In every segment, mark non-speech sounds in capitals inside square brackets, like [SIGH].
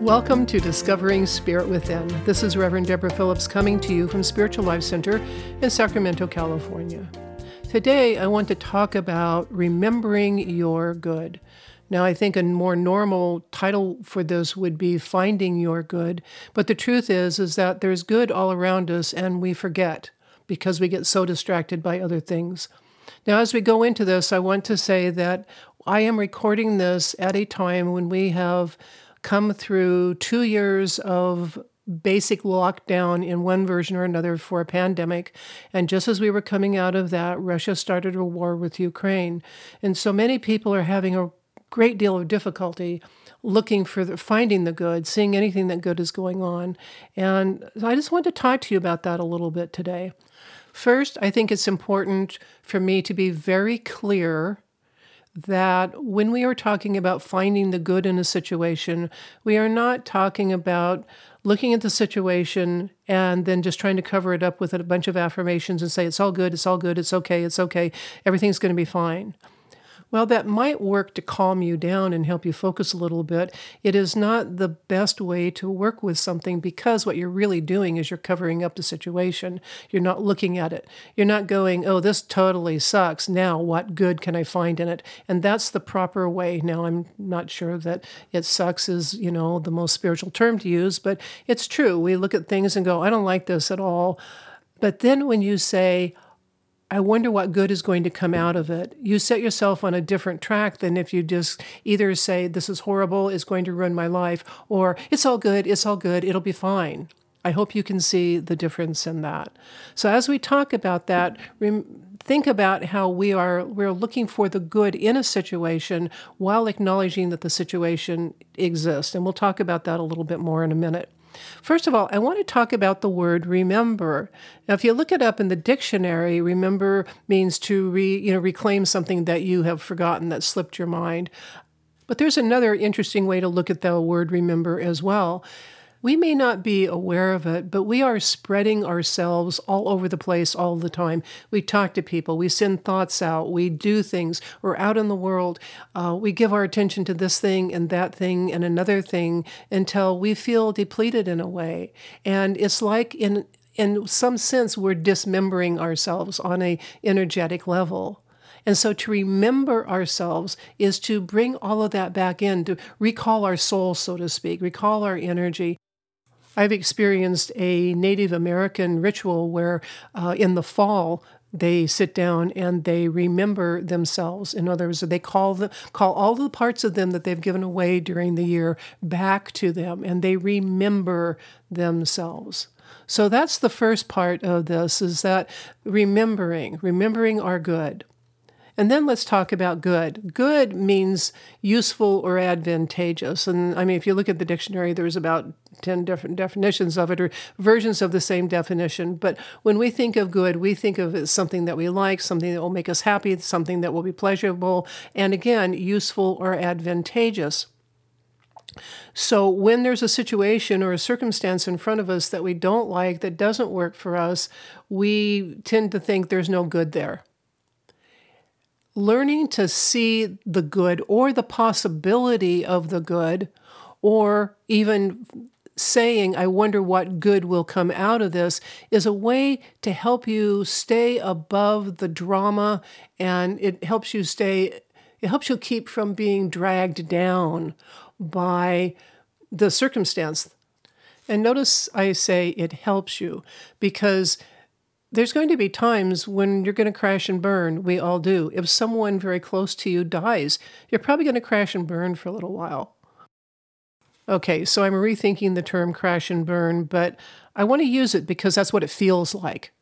Welcome to Discovering Spirit Within. This is Reverend Deborah Phillips coming to you from Spiritual Life Center in Sacramento, California. Today, I want to talk about remembering your good. Now, I think a more normal title for this would be Finding Your Good, but the truth is is that there's good all around us and we forget because we get so distracted by other things. Now, as we go into this, I want to say that I am recording this at a time when we have come through two years of basic lockdown in one version or another for a pandemic. And just as we were coming out of that, Russia started a war with Ukraine. And so many people are having a great deal of difficulty looking for the, finding the good, seeing anything that good is going on. And I just want to talk to you about that a little bit today. First, I think it's important for me to be very clear that when we are talking about finding the good in a situation, we are not talking about looking at the situation and then just trying to cover it up with a bunch of affirmations and say, it's all good, it's all good, it's okay, it's okay, everything's going to be fine. Well, that might work to calm you down and help you focus a little bit. It is not the best way to work with something because what you're really doing is you're covering up the situation. You're not looking at it. You're not going, oh, this totally sucks. Now, what good can I find in it? And that's the proper way. Now, I'm not sure that it sucks is, you know, the most spiritual term to use, but it's true. We look at things and go, I don't like this at all. But then when you say, I wonder what good is going to come out of it. You set yourself on a different track than if you just either say, This is horrible, it's going to ruin my life, or It's all good, it's all good, it'll be fine. I hope you can see the difference in that. So, as we talk about that, think about how we are we're looking for the good in a situation while acknowledging that the situation exists. And we'll talk about that a little bit more in a minute. First of all, I want to talk about the word remember. Now, if you look it up in the dictionary, remember means to re, you know, reclaim something that you have forgotten that slipped your mind. But there's another interesting way to look at the word remember as well. We may not be aware of it, but we are spreading ourselves all over the place all the time. We talk to people, we send thoughts out, we do things, we're out in the world. Uh, we give our attention to this thing and that thing and another thing until we feel depleted in a way. And it's like in in some sense we're dismembering ourselves on a energetic level. And so to remember ourselves is to bring all of that back in, to recall our soul, so to speak, recall our energy, I've experienced a Native American ritual where uh, in the fall, they sit down and they remember themselves. In other words, they call the, call all the parts of them that they've given away during the year back to them, and they remember themselves. So that's the first part of this: is that remembering, remembering our good. And then let's talk about good. Good means useful or advantageous. And I mean, if you look at the dictionary, there's about 10 different definitions of it or versions of the same definition. But when we think of good, we think of it as something that we like, something that will make us happy, something that will be pleasurable, and again, useful or advantageous. So, when there's a situation or a circumstance in front of us that we don't like, that doesn't work for us, we tend to think there's no good there learning to see the good or the possibility of the good, or even saying, I wonder what good will come out of this, is a way to help you stay above the drama and it helps you stay, it helps you keep from being dragged down by the circumstance. And notice I say it helps you because there's going to be times when you're going to crash and burn. We all do. If someone very close to you dies, you're probably going to crash and burn for a little while. Okay, so I'm rethinking the term crash and burn, but I want to use it because that's what it feels like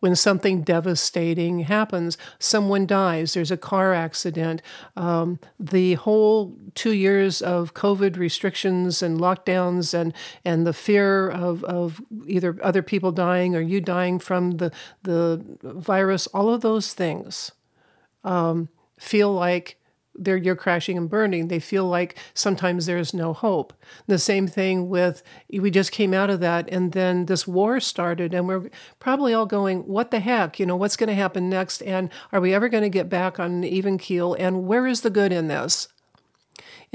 when something devastating happens. Someone dies, there's a car accident. Um, the whole two years of COVID restrictions and lockdowns and, and the fear of, of either other people dying or you dying from the, the virus, all of those things um, feel like they're you're crashing and burning. They feel like sometimes there's no hope. The same thing with we just came out of that and then this war started and we're probably all going, what the heck? You know, what's going to happen next? And are we ever going to get back on an even keel? And where is the good in this?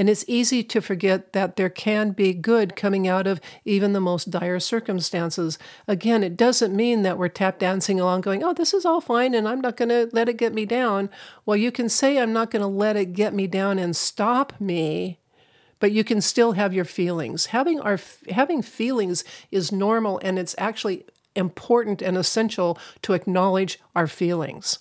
And it's easy to forget that there can be good coming out of even the most dire circumstances. Again, it doesn't mean that we're tap dancing along going, oh, this is all fine and I'm not going to let it get me down. Well, you can say, I'm not going to let it get me down and stop me. But you can still have your feelings. Having our having feelings is normal, and it's actually important and essential to acknowledge our feelings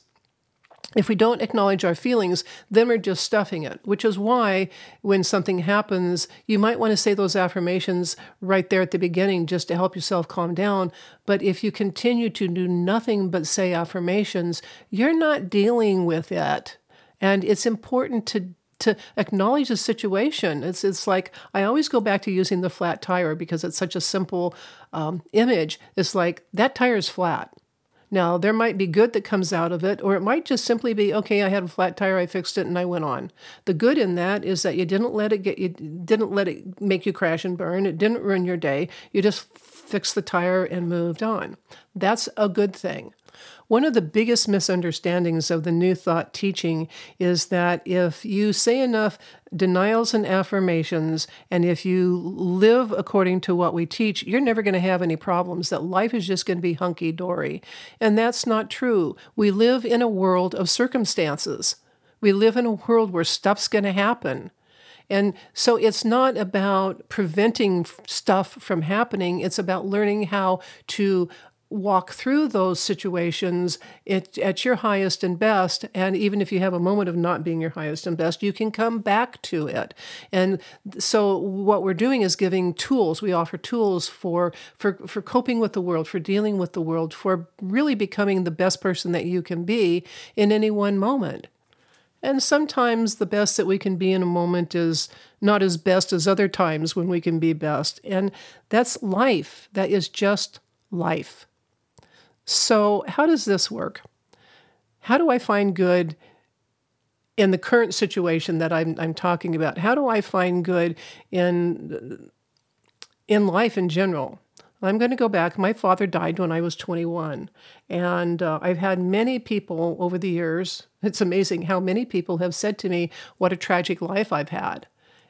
if we don't acknowledge our feelings, then we're just stuffing it, which is why when something happens, you might want to say those affirmations right there at the beginning just to help yourself calm down. But if you continue to do nothing but say affirmations, you're not dealing with it. And it's important to to acknowledge the situation. It's it's like I always go back to using the flat tire because it's such a simple um, image. It's like that tire is flat now, there might be good that comes out of it, or it might just simply be, okay, I had a flat tire, I fixed it, and I went on. The good in that is that you didn't let it get you didn't let it make you crash and burn. It didn't ruin your day. You just fixed the tire and moved on. That's a good thing. One of the biggest misunderstandings of the New Thought teaching is that if you say enough denials and affirmations, and if you live according to what we teach, you're never going to have any problems, that life is just going to be hunky dory. And that's not true. We live in a world of circumstances. We live in a world where stuff's going to happen. And so it's not about preventing stuff from happening, it's about learning how to walk through those situations at, at, your highest and best. And even if you have a moment of not being your highest and best, you can come back to it. And so what we're doing is giving tools. We offer tools for, for, for coping with the world, for dealing with the world, for really becoming the best person that you can be in any one moment. And sometimes the best that we can be in a moment is not as best as other times when we can be best. And that's life. That is just life. So, how does this work? How do I find good in the current situation that I'm, I'm talking about? How do I find good in, in life in general? I'm going to go back. My father died when I was 21. And uh, I've had many people over the years, [LAUGHS] it's amazing how many people have said to me what a tragic life I've had.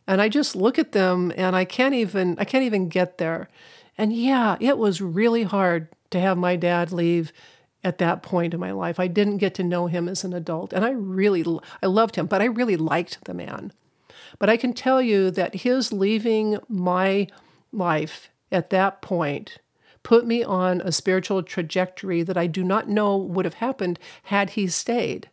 And I just look at them and I can't even I can't even get there. And yeah, it was really hard to have my dad leave at that point in my life. I didn't get to know him as an adult, and I really I loved him, but I really liked the man. But I can tell you that his leaving my life at that point put me on a spiritual trajectory that I do not know would have happened had he stayed.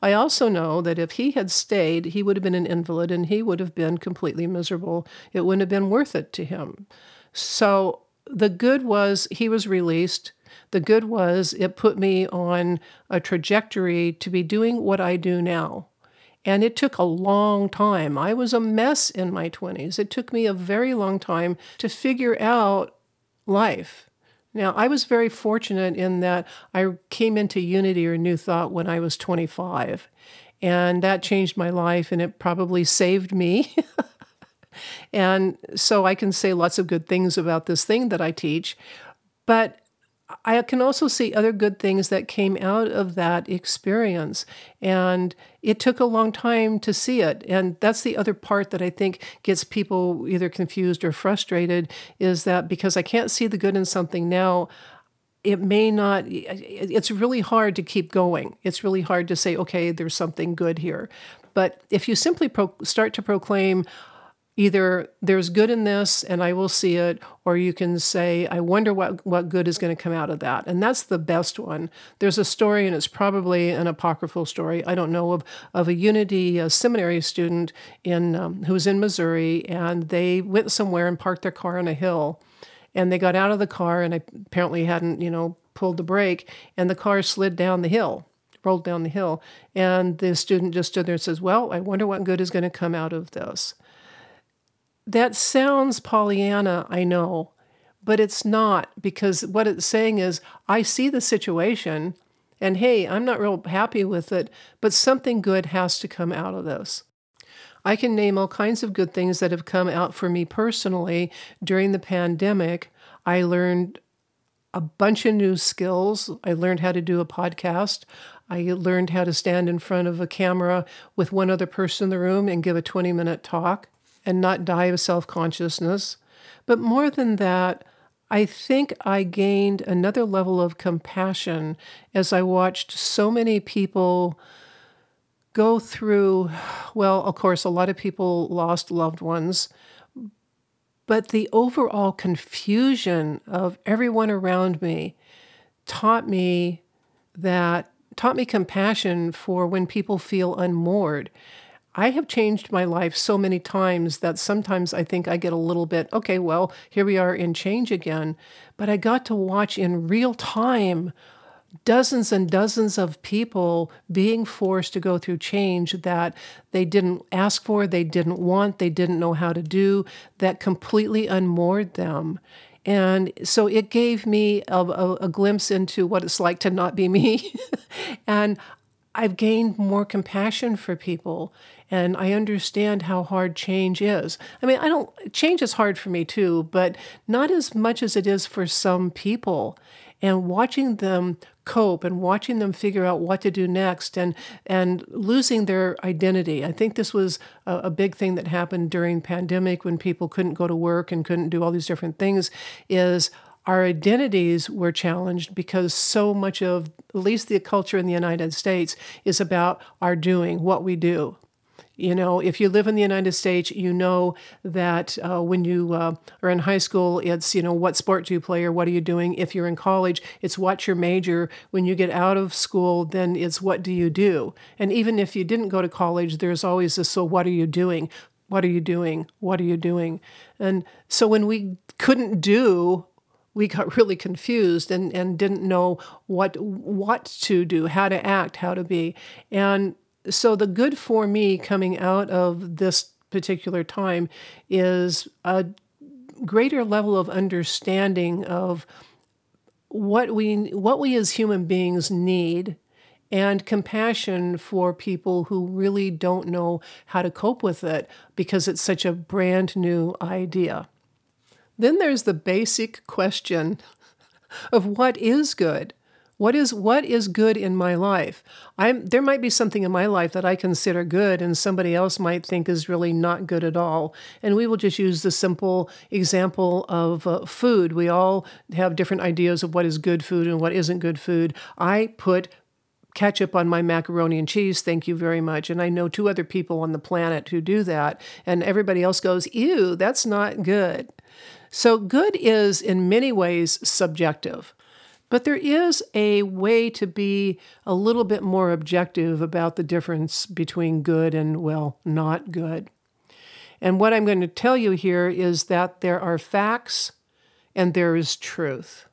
I also know that if he had stayed, he would have been an invalid and he would have been completely miserable. It wouldn't have been worth it to him. So the good was he was released. The good was it put me on a trajectory to be doing what I do now. And it took a long time. I was a mess in my 20s. It took me a very long time to figure out life. Now, I was very fortunate in that I came into Unity or New Thought when I was 25. And that changed my life and it probably saved me [LAUGHS] And so I can say lots of good things about this thing that I teach. But I can also see other good things that came out of that experience. And it took a long time to see it. And that's the other part that I think gets people either confused or frustrated is that because I can't see the good in something now, it may not, it's really hard to keep going. It's really hard to say, okay, there's something good here. But if you simply pro- start to proclaim, either there's good in this and I will see it, or you can say, I wonder what, what good is going to come out of that. And that's the best one. There's a story, and it's probably an apocryphal story, I don't know, of, of a Unity a seminary student in um, who was in Missouri, and they went somewhere and parked their car on a hill. And they got out of the car and apparently hadn't, you know, pulled the brake, and the car slid down the hill rolled down the hill. And the student just stood there and says, Well, I wonder what good is going to come out of this that sounds Pollyanna, I know, but it's not because what it's saying is I see the situation and hey, I'm not real happy with it, but something good has to come out of this. I can name all kinds of good things that have come out for me personally during the pandemic. I learned a bunch of new skills. I learned how to do a podcast. I learned how to stand in front of a camera with one other person in the room and give a 20 minute talk and not die of self consciousness. But more than that, I think I gained another level of compassion as I watched so many people go through. Well, of course, a lot of people lost loved ones, but the overall confusion of everyone around me taught me that taught me compassion for when people feel unmoored. I have changed my life so many times that sometimes I think I get a little bit, okay, well, here we are in change again. But I got to watch in real time dozens and dozens of people being forced to go through change that they didn't ask for, they didn't want, they didn't know how to do, that completely unmoored them. And so it gave me a, a, a glimpse into what it's like to not be me. [LAUGHS] and I've gained more compassion for people and I understand how hard change is. I mean, I don't, change is hard for me too, but not as much as it is for some people. And watching them cope and watching them figure out what to do next and and losing their identity. I think this was a, a, big thing that happened during pandemic when people couldn't go to work and couldn't do all these different things is our identities were challenged because so much of at least the culture in the United States is about our doing, what we do. You know, if you live in the United States, you know that uh, when you uh, are in high school, it's, you know, what sport do you play or what are you doing? If you're in college, it's what's your major. When you get out of school, then it's what do you do? And even if you didn't go to college, there's always this, so what are you doing? What are you doing? What are you doing? And so when we couldn't do we got [LAUGHS] really confused and, and didn't know what what to do, how to act, how to be. And so the good for me coming out of this particular time is a greater level of understanding of what we what we as human beings need and compassion for people who really don't know how to cope with it because it's such a brand new idea. Then there's the basic question [LAUGHS] of what is good. What is what is good in my life? I'm there might be something in my life that I consider good and somebody else might think is really not good at all. And we will just use the simple example of uh, food. We all have different ideas of what is good food and what isn't good food. I put ketchup on my macaroni and cheese, thank you very much. And I know two other people on the planet who do that. And everybody else goes, ew, that's not good. So, good is in many ways subjective. But there is a way to be a little bit more objective about the difference between good and, well, not good. And what I'm going to tell you here is that there are facts and there is truth.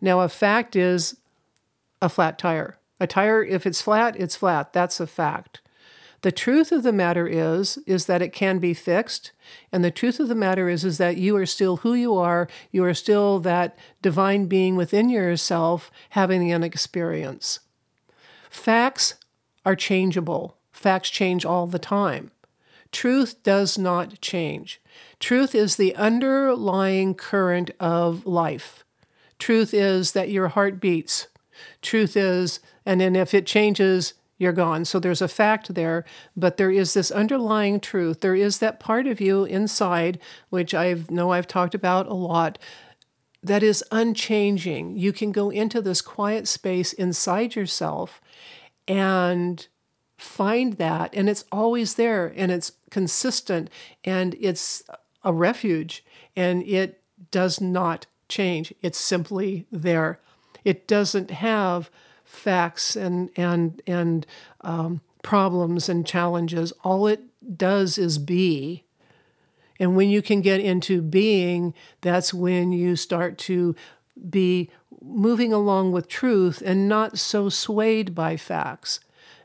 Now, a fact is a flat tire. A tire, if it's flat, it's flat. That's a fact. The truth of the matter is is that it can be fixed, and the truth of the matter is is that you are still who you are. You are still that divine being within yourself having an experience. Facts are changeable. Facts change all the time. Truth does not change. Truth is the underlying current of life. Truth is that your heart beats. Truth is, and then if it changes, you're gone. So there's a fact there, but there is this underlying truth. There is that part of you inside, which I know I've talked about a lot, that is unchanging. You can go into this quiet space inside yourself and find that, and it's always there, and it's consistent, and it's a refuge, and it does not change. It's simply there. It doesn't have facts and and and um, problems and challenges. All it does is be. And when you can get into being, that's when you start to be moving along with truth and not so swayed by facts.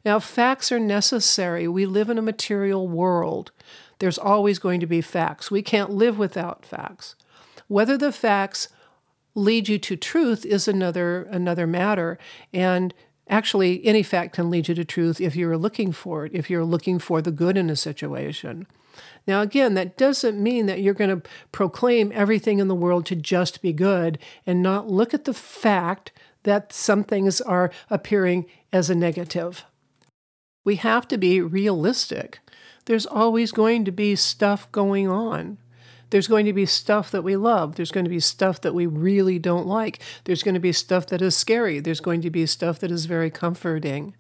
Now, facts are necessary. We live in a material world. There's always going to be facts. We can't live without facts. Whether the facts lead you to truth is another another matter and Actually, any fact can lead you to truth if you're looking for it, if you're looking for the good in a situation. Now, again, that doesn't mean that you're going to proclaim everything in the world to just be good and not look at the fact that some things are appearing as a negative. We have to be realistic. There's always going to be stuff going on. There's going to be stuff that we love. There's going to be stuff that we really don't like. There's going to be stuff that is scary. There's going to be stuff that is very comforting.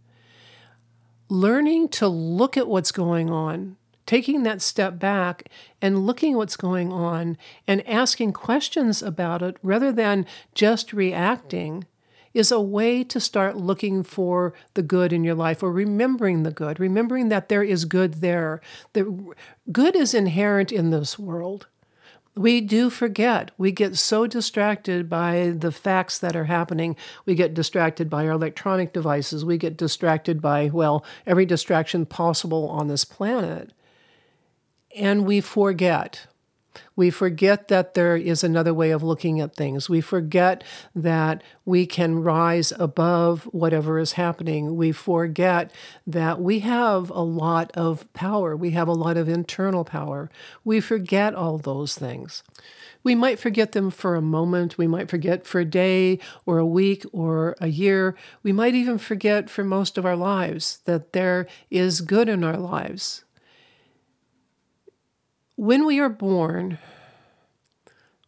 Learning to look at what's going on, taking that step back and looking what's going on and asking questions about it rather than just reacting is a way to start looking for the good in your life or remembering the good, remembering that there is good there. The good is inherent in this world. We do forget. We get so distracted by the facts that are happening. We get distracted by our electronic devices. We get distracted by, well, every distraction possible on this planet. And we forget we forget that there is another way of looking at things. We forget that we can rise above whatever is happening. We forget that we have a lot of power. We have a lot of internal power. We forget all those things. We might forget them for a moment. We might forget for a day or a week or a year. We might even forget for most of our lives that there is good in our lives when we are born,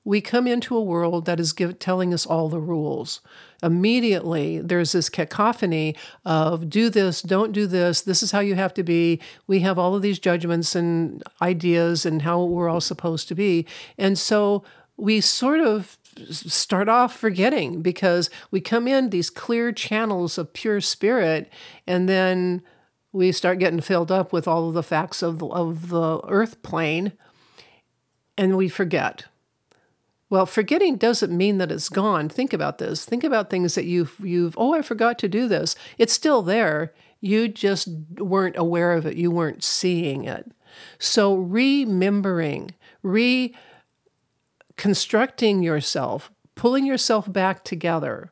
we come into a world that is give, telling us all the rules. Immediately, there's this cacophony of do this, don't do this, this is how you have to be. We have all of these judgments and ideas and how we're all supposed to be. And so we sort of start off forgetting because we come in these clear channels of pure spirit and then we start getting filled up with all of the facts of of the earth plane and we forget. Well, forgetting doesn't mean that it's gone. Think about this. Think about things that you've you've oh, I forgot to do this. It's still there. You just weren't aware of it. You weren't seeing it. So remembering, reconstructing yourself, pulling yourself back together.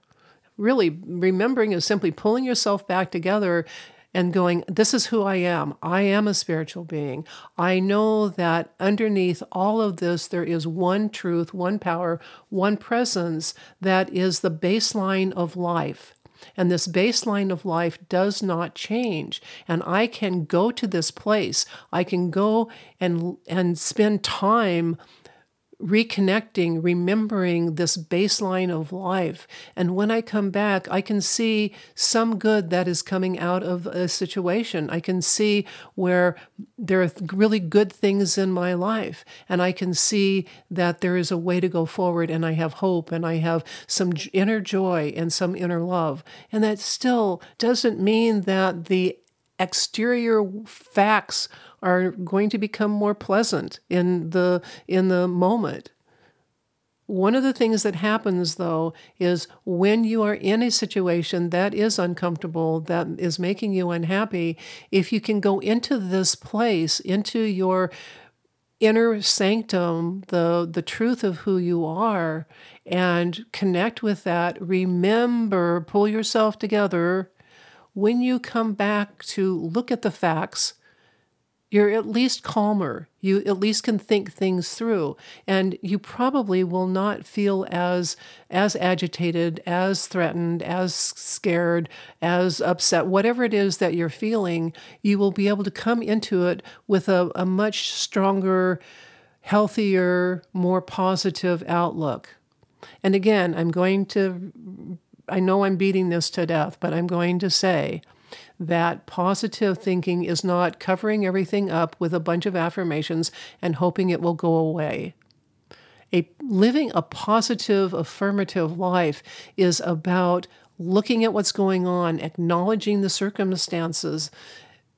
Really, remembering is simply pulling yourself back together and going, This is who I am. I am a spiritual being. I know that underneath all of this, there is one truth, one power, one presence that is the baseline of life. And this baseline of life does not change. And I can go to this place. I can go and, and spend time reconnecting, remembering this baseline of life. And when I come back, I can see some good that is coming out of a situation. I can see where there are really good things in my life. And I can see that there is a way to go forward, and I have hope, and I have some inner joy and some inner love. And that still doesn't mean that the exterior facts are going to become more pleasant in the in the moment. One of the things that happens though is when you are in a situation that is uncomfortable, that is making you unhappy, if you can go into this place, into your inner sanctum, the the truth of who you are and connect with that, remember, pull yourself together when you come back to look at the facts you're at least calmer. You at least can think things through, and you probably will not feel as as agitated, as threatened, as scared, as upset. Whatever it is that you're feeling, you will be able to come into it with a, a much stronger, healthier, more positive outlook. And again, I'm going to. I know I'm beating this to death, but I'm going to say that positive thinking is not covering everything up with a bunch of affirmations and hoping it will go away. A living a positive affirmative life is about looking at what's going on, acknowledging the circumstances,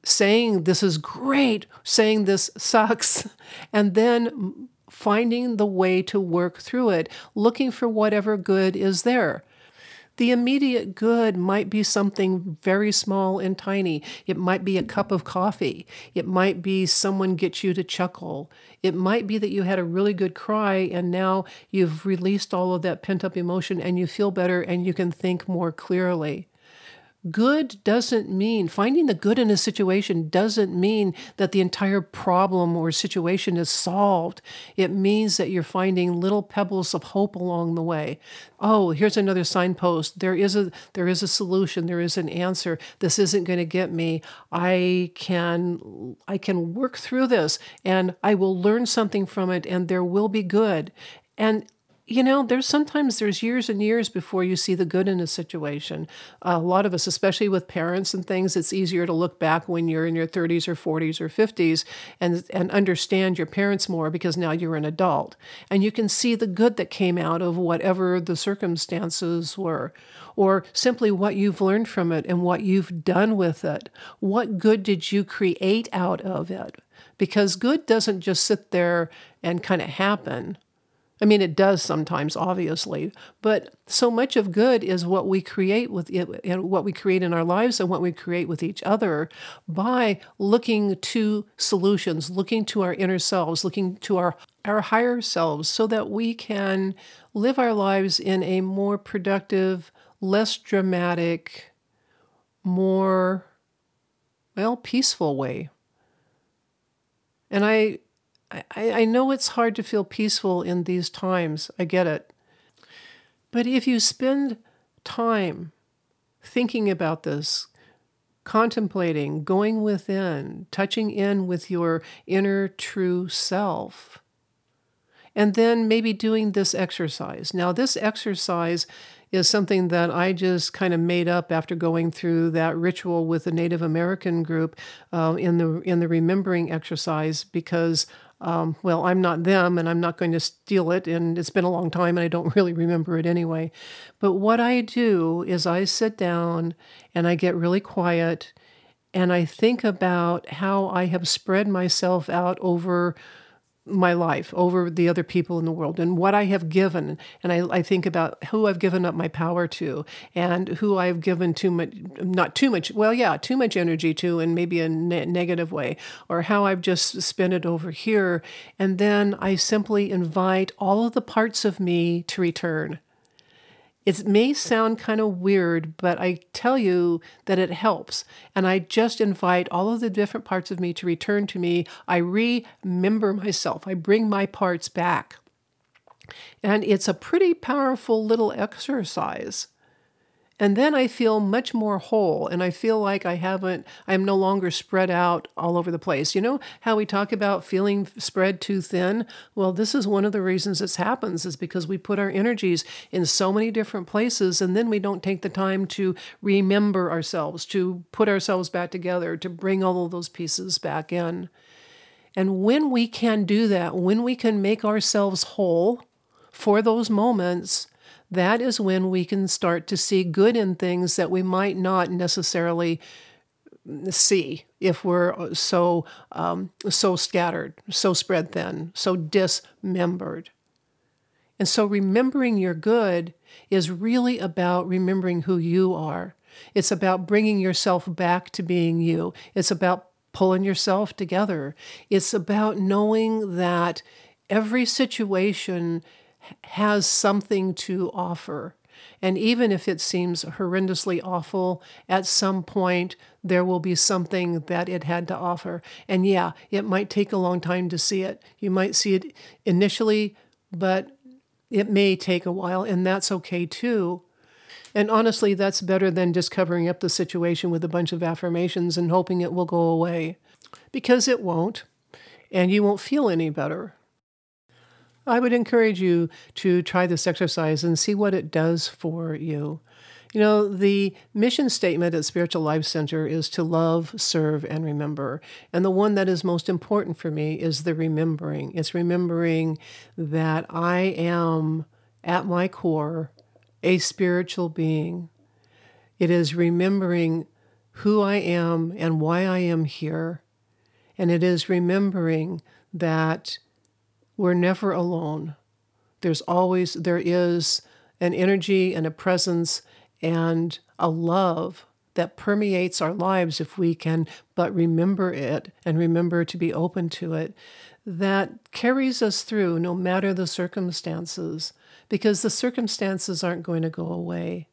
saying this is great, saying this sucks, [LAUGHS] and then finding the way to work through it, looking for whatever good is there. The immediate good might be something very small and tiny. It might be a cup of coffee. It might be someone gets you to chuckle. It might be that you had a really good cry and now you've released all of that pent up emotion and you feel better and you can think more clearly. Good doesn't mean finding the good in a situation doesn't mean that the entire problem or situation is solved. It means that you're finding little pebbles of hope along the way. Oh, here's another signpost. There is a there is a solution. There is an answer. This isn't going to get me. I can I can work through this and I will learn something from it and there will be good. And you know there's sometimes there's years and years before you see the good in a situation. A lot of us especially with parents and things it's easier to look back when you're in your 30s or 40s or 50s and and understand your parents more because now you're an adult. And you can see the good that came out of whatever the circumstances were or simply what you've learned from it and what you've done with it. What good did you create out of it? Because good doesn't just sit there and kind of happen I mean, it does sometimes, obviously, but so much of good is what we create with it, what we create in our lives and what we create with each other by looking to solutions, looking to our inner selves, looking to our, our higher selves, so that we can live our lives in a more productive, less dramatic, more, well, peaceful way. And I I, I know it's hard to feel peaceful in these times. I get it. But if you spend time thinking about this, contemplating, going within, touching in with your inner true self, and then maybe doing this exercise. Now, this exercise is something that I just kind of made up after going through that ritual with the Native American group uh, in the in the remembering exercise because um, well, I'm not them and I'm not going to steal it. And it's been a long time and I don't [LAUGHS] really remember it anyway. But what I do is I sit down and I get really quiet and I think about how I have spread myself out over my life over the other people in the world and what I have given. And I, I, think about who I've given up my power to and who I've given too much, not too much, well, yeah, too much energy to in maybe a ne- negative way, or how I've just spent it over here. And then I simply invite all of the parts of me to return. It may sound kind of weird, but I tell you that it helps. And I just invite all of the different parts of me to return to me. I remember myself, I bring my parts back. And it's a pretty powerful little exercise. And then I feel much more whole and I feel like I haven't, I'm no longer spread out all over the place. You know how we talk about feeling spread too thin? Well, this is one of the reasons this happens is because we put our energies in so many different places and then we don't take the time to remember ourselves, to put ourselves back together, to bring all of those pieces back in. And when we can do that, when we can make ourselves whole for those moments, that is when we can start to see good in things that we might not necessarily see if we're so um, so scattered, so spread thin, so dismembered. And so remembering your good is really about remembering who you are. It's about bringing yourself back to being you. It's about pulling yourself together. It's about knowing that every situation has something to offer. And even if it seems horrendously awful, at some point there will be something that it had to offer. And yeah, it might take a long time to see it. You might see it initially, but it may take a while, and that's okay too. And honestly, that's better than just covering up the situation with a bunch of affirmations and hoping it will go away. Because it won't, and you won't feel any better. I would encourage you to try this exercise and see what it does for you. You know, the mission statement at Spiritual Life Center is to love, serve, and remember. And the one that is most important for me is the remembering. It's remembering that I am, at my core, a spiritual being. It is remembering who I am and why I am here. And it is remembering that we're never alone. There's always, there is an energy and a presence and a love that permeates our lives if we can but remember it and remember to be open to it that carries us through no matter the circumstances because the circumstances aren't going to go away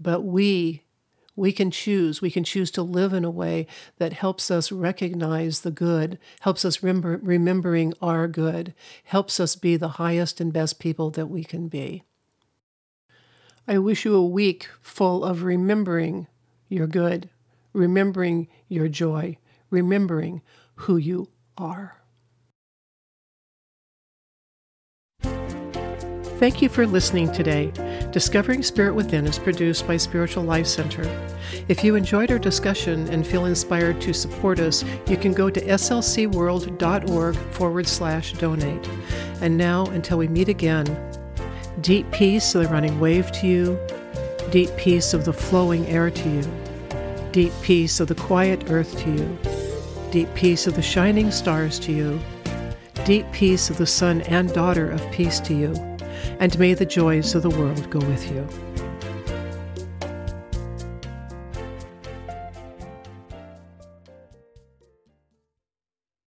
but we We can choose. We can choose to live in a way that helps us recognize the good, helps us remember, remembering our good, helps us be the highest and best people that we can be. I wish you a week full of remembering your good, remembering your joy, remembering who you are. Thank you for listening today. Discovering Spirit Within is produced by Spiritual Life Center. If you enjoyed our discussion and feel inspired to support us, you can go to slcworld.org forward slash donate. And now, until we meet again, deep peace of the running wave to you, deep peace of the flowing air to you, deep peace of the quiet earth to you, deep peace of the shining stars to you, deep peace of the son and daughter of peace to you and may the joys of the world go with you.